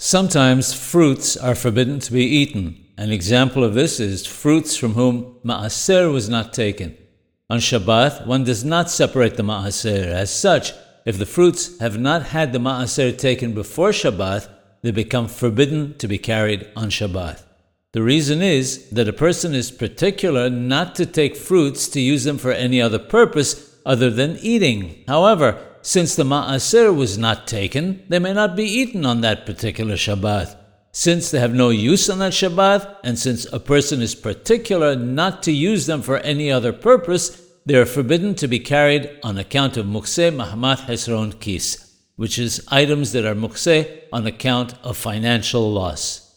Sometimes fruits are forbidden to be eaten. An example of this is fruits from whom ma'aser was not taken. On Shabbat, one does not separate the ma'aser. As such, if the fruits have not had the ma'aser taken before Shabbat, they become forbidden to be carried on Shabbat. The reason is that a person is particular not to take fruits to use them for any other purpose other than eating. However, since the ma'aser was not taken, they may not be eaten on that particular Shabbat. Since they have no use on that Shabbat, and since a person is particular not to use them for any other purpose, they are forbidden to be carried on account of mukse mahmat hesron kis, which is items that are mukse on account of financial loss.